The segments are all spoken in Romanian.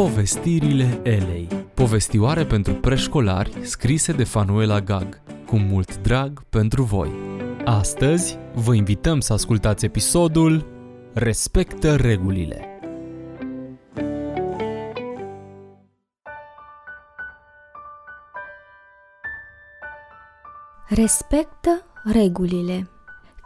Povestirile Elei. Povestioare pentru preșcolari scrise de Fanuela Gag. Cu mult drag pentru voi. Astăzi vă invităm să ascultați episodul Respectă regulile. Respectă regulile.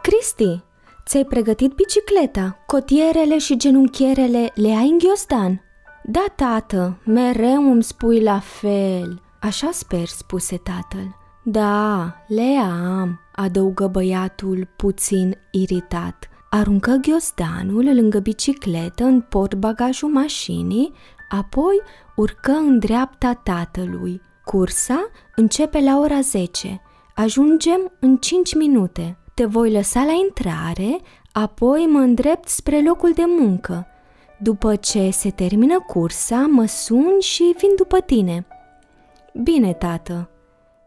Cristi, ți-ai pregătit bicicleta, cotierele și genunchierele le ai în ghiostan? Da, tată, mereu îmi spui la fel. Așa sper, spuse tatăl. Da, le am, adăugă băiatul puțin iritat. Aruncă ghiozdanul lângă bicicletă în portbagajul mașinii, apoi urcă în dreapta tatălui. Cursa începe la ora 10. Ajungem în 5 minute. Te voi lăsa la intrare, apoi mă îndrept spre locul de muncă. După ce se termină cursa, mă sun și vin după tine. Bine, tată.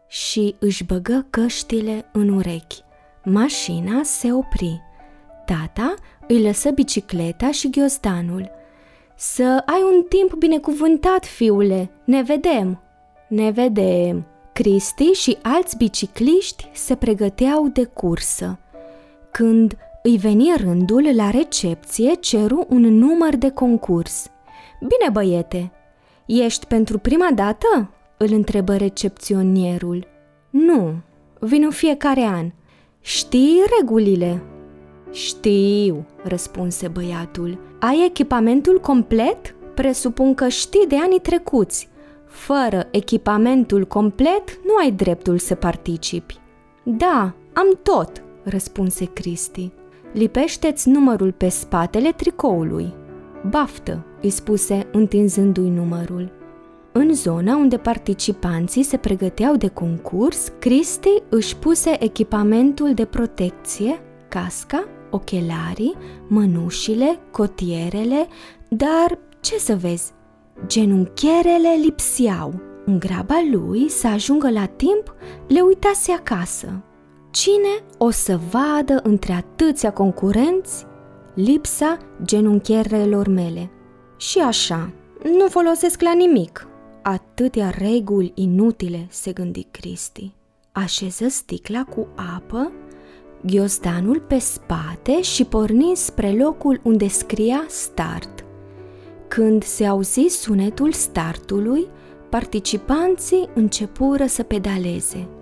Și își băgă căștile în urechi. Mașina se opri. Tata îi lăsă bicicleta și ghiozdanul. Să ai un timp binecuvântat, fiule, ne vedem! Ne vedem! Cristi și alți bicicliști se pregăteau de cursă. Când îi veni rândul la recepție, ceru un număr de concurs. Bine, băiete, ești pentru prima dată?" îl întrebă recepționierul. Nu, vin în fiecare an. Știi regulile?" Știu, răspunse băiatul. Ai echipamentul complet? Presupun că știi de anii trecuți. Fără echipamentul complet nu ai dreptul să participi. Da, am tot, răspunse Cristi. Lipește-ți numărul pe spatele tricoului. Baftă, îi spuse întinzându-i numărul. În zona unde participanții se pregăteau de concurs, Cristi își puse echipamentul de protecție, casca, ochelarii, mănușile, cotierele, dar ce să vezi, genunchierele lipseau. În graba lui să ajungă la timp, le uitase acasă. Cine o să vadă între atâția concurenți lipsa genunchierelor mele? Și așa, nu folosesc la nimic. Atâtea reguli inutile, se gândi Cristi. Așeză sticla cu apă, ghiozdanul pe spate și porni spre locul unde scria start. Când se auzi sunetul startului, participanții începură să pedaleze –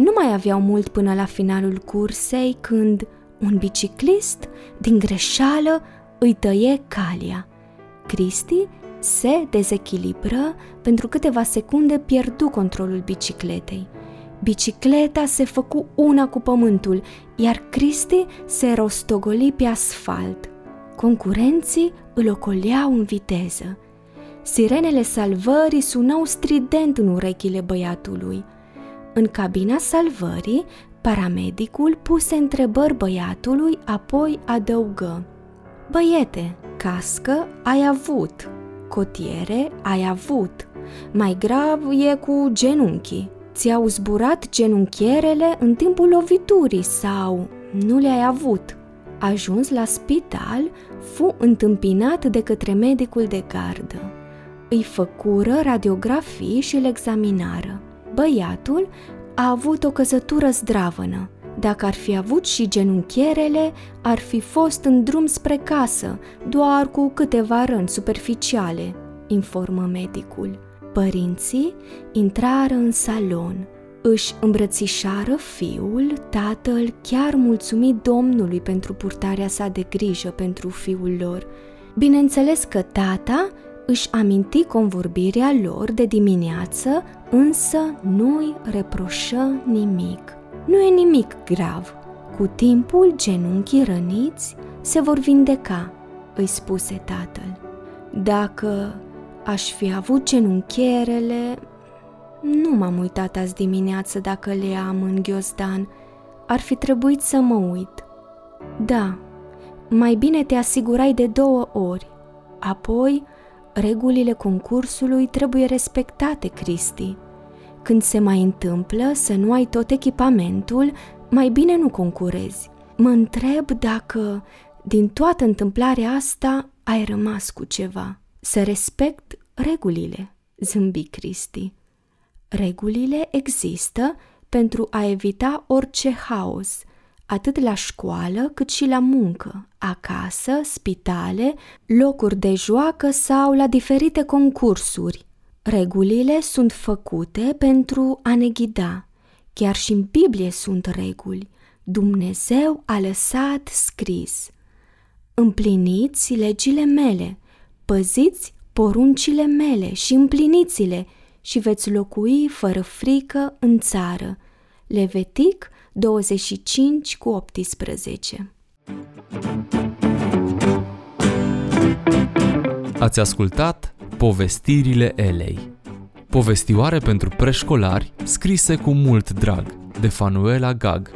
nu mai aveau mult până la finalul cursei când un biciclist, din greșeală, îi tăie calia. Cristi se dezechilibră, pentru câteva secunde pierdu controlul bicicletei. Bicicleta se făcu una cu pământul, iar Cristi se rostogoli pe asfalt. Concurenții îl ocoleau în viteză. Sirenele salvării sunau strident în urechile băiatului – în cabina salvării, paramedicul puse întrebări băiatului, apoi adăugă Băiete, cască ai avut, cotiere ai avut, mai grav e cu genunchii. Ți-au zburat genunchierele în timpul loviturii sau nu le-ai avut. Ajuns la spital, fu întâmpinat de către medicul de gardă. Îi făcură radiografii și îl examinară. Băiatul a avut o căzătură zdravănă. Dacă ar fi avut și genunchierele, ar fi fost în drum spre casă, doar cu câteva răni superficiale, informă medicul. Părinții intrară în salon. Își îmbrățișară fiul, tatăl chiar mulțumit Domnului pentru purtarea sa de grijă pentru fiul lor. Bineînțeles că tata își aminti convorbirea lor de dimineață, însă nu-i reproșă nimic. Nu e nimic grav. Cu timpul, genunchii răniți se vor vindeca, îi spuse tatăl. Dacă aș fi avut genunchierele, nu m-am uitat azi dimineață dacă le am în ghiozdan. Ar fi trebuit să mă uit. Da, mai bine te asigurai de două ori. Apoi regulile concursului trebuie respectate, Cristi. Când se mai întâmplă să nu ai tot echipamentul, mai bine nu concurezi. Mă întreb dacă din toată întâmplarea asta ai rămas cu ceva. Să respect regulile, zâmbi Cristi. Regulile există pentru a evita orice haos, atât la școală cât și la muncă, acasă, spitale, locuri de joacă sau la diferite concursuri. Regulile sunt făcute pentru a ne ghida. Chiar și în Biblie sunt reguli. Dumnezeu a lăsat scris. Împliniți legile mele, păziți poruncile mele și împliniți-le și veți locui fără frică în țară. Levitic 25 cu 18 Ați ascultat Povestirile Elei. Povestioare pentru preșcolari scrise cu mult drag de Fanuela Gag.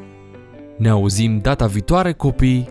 Ne auzim data viitoare copii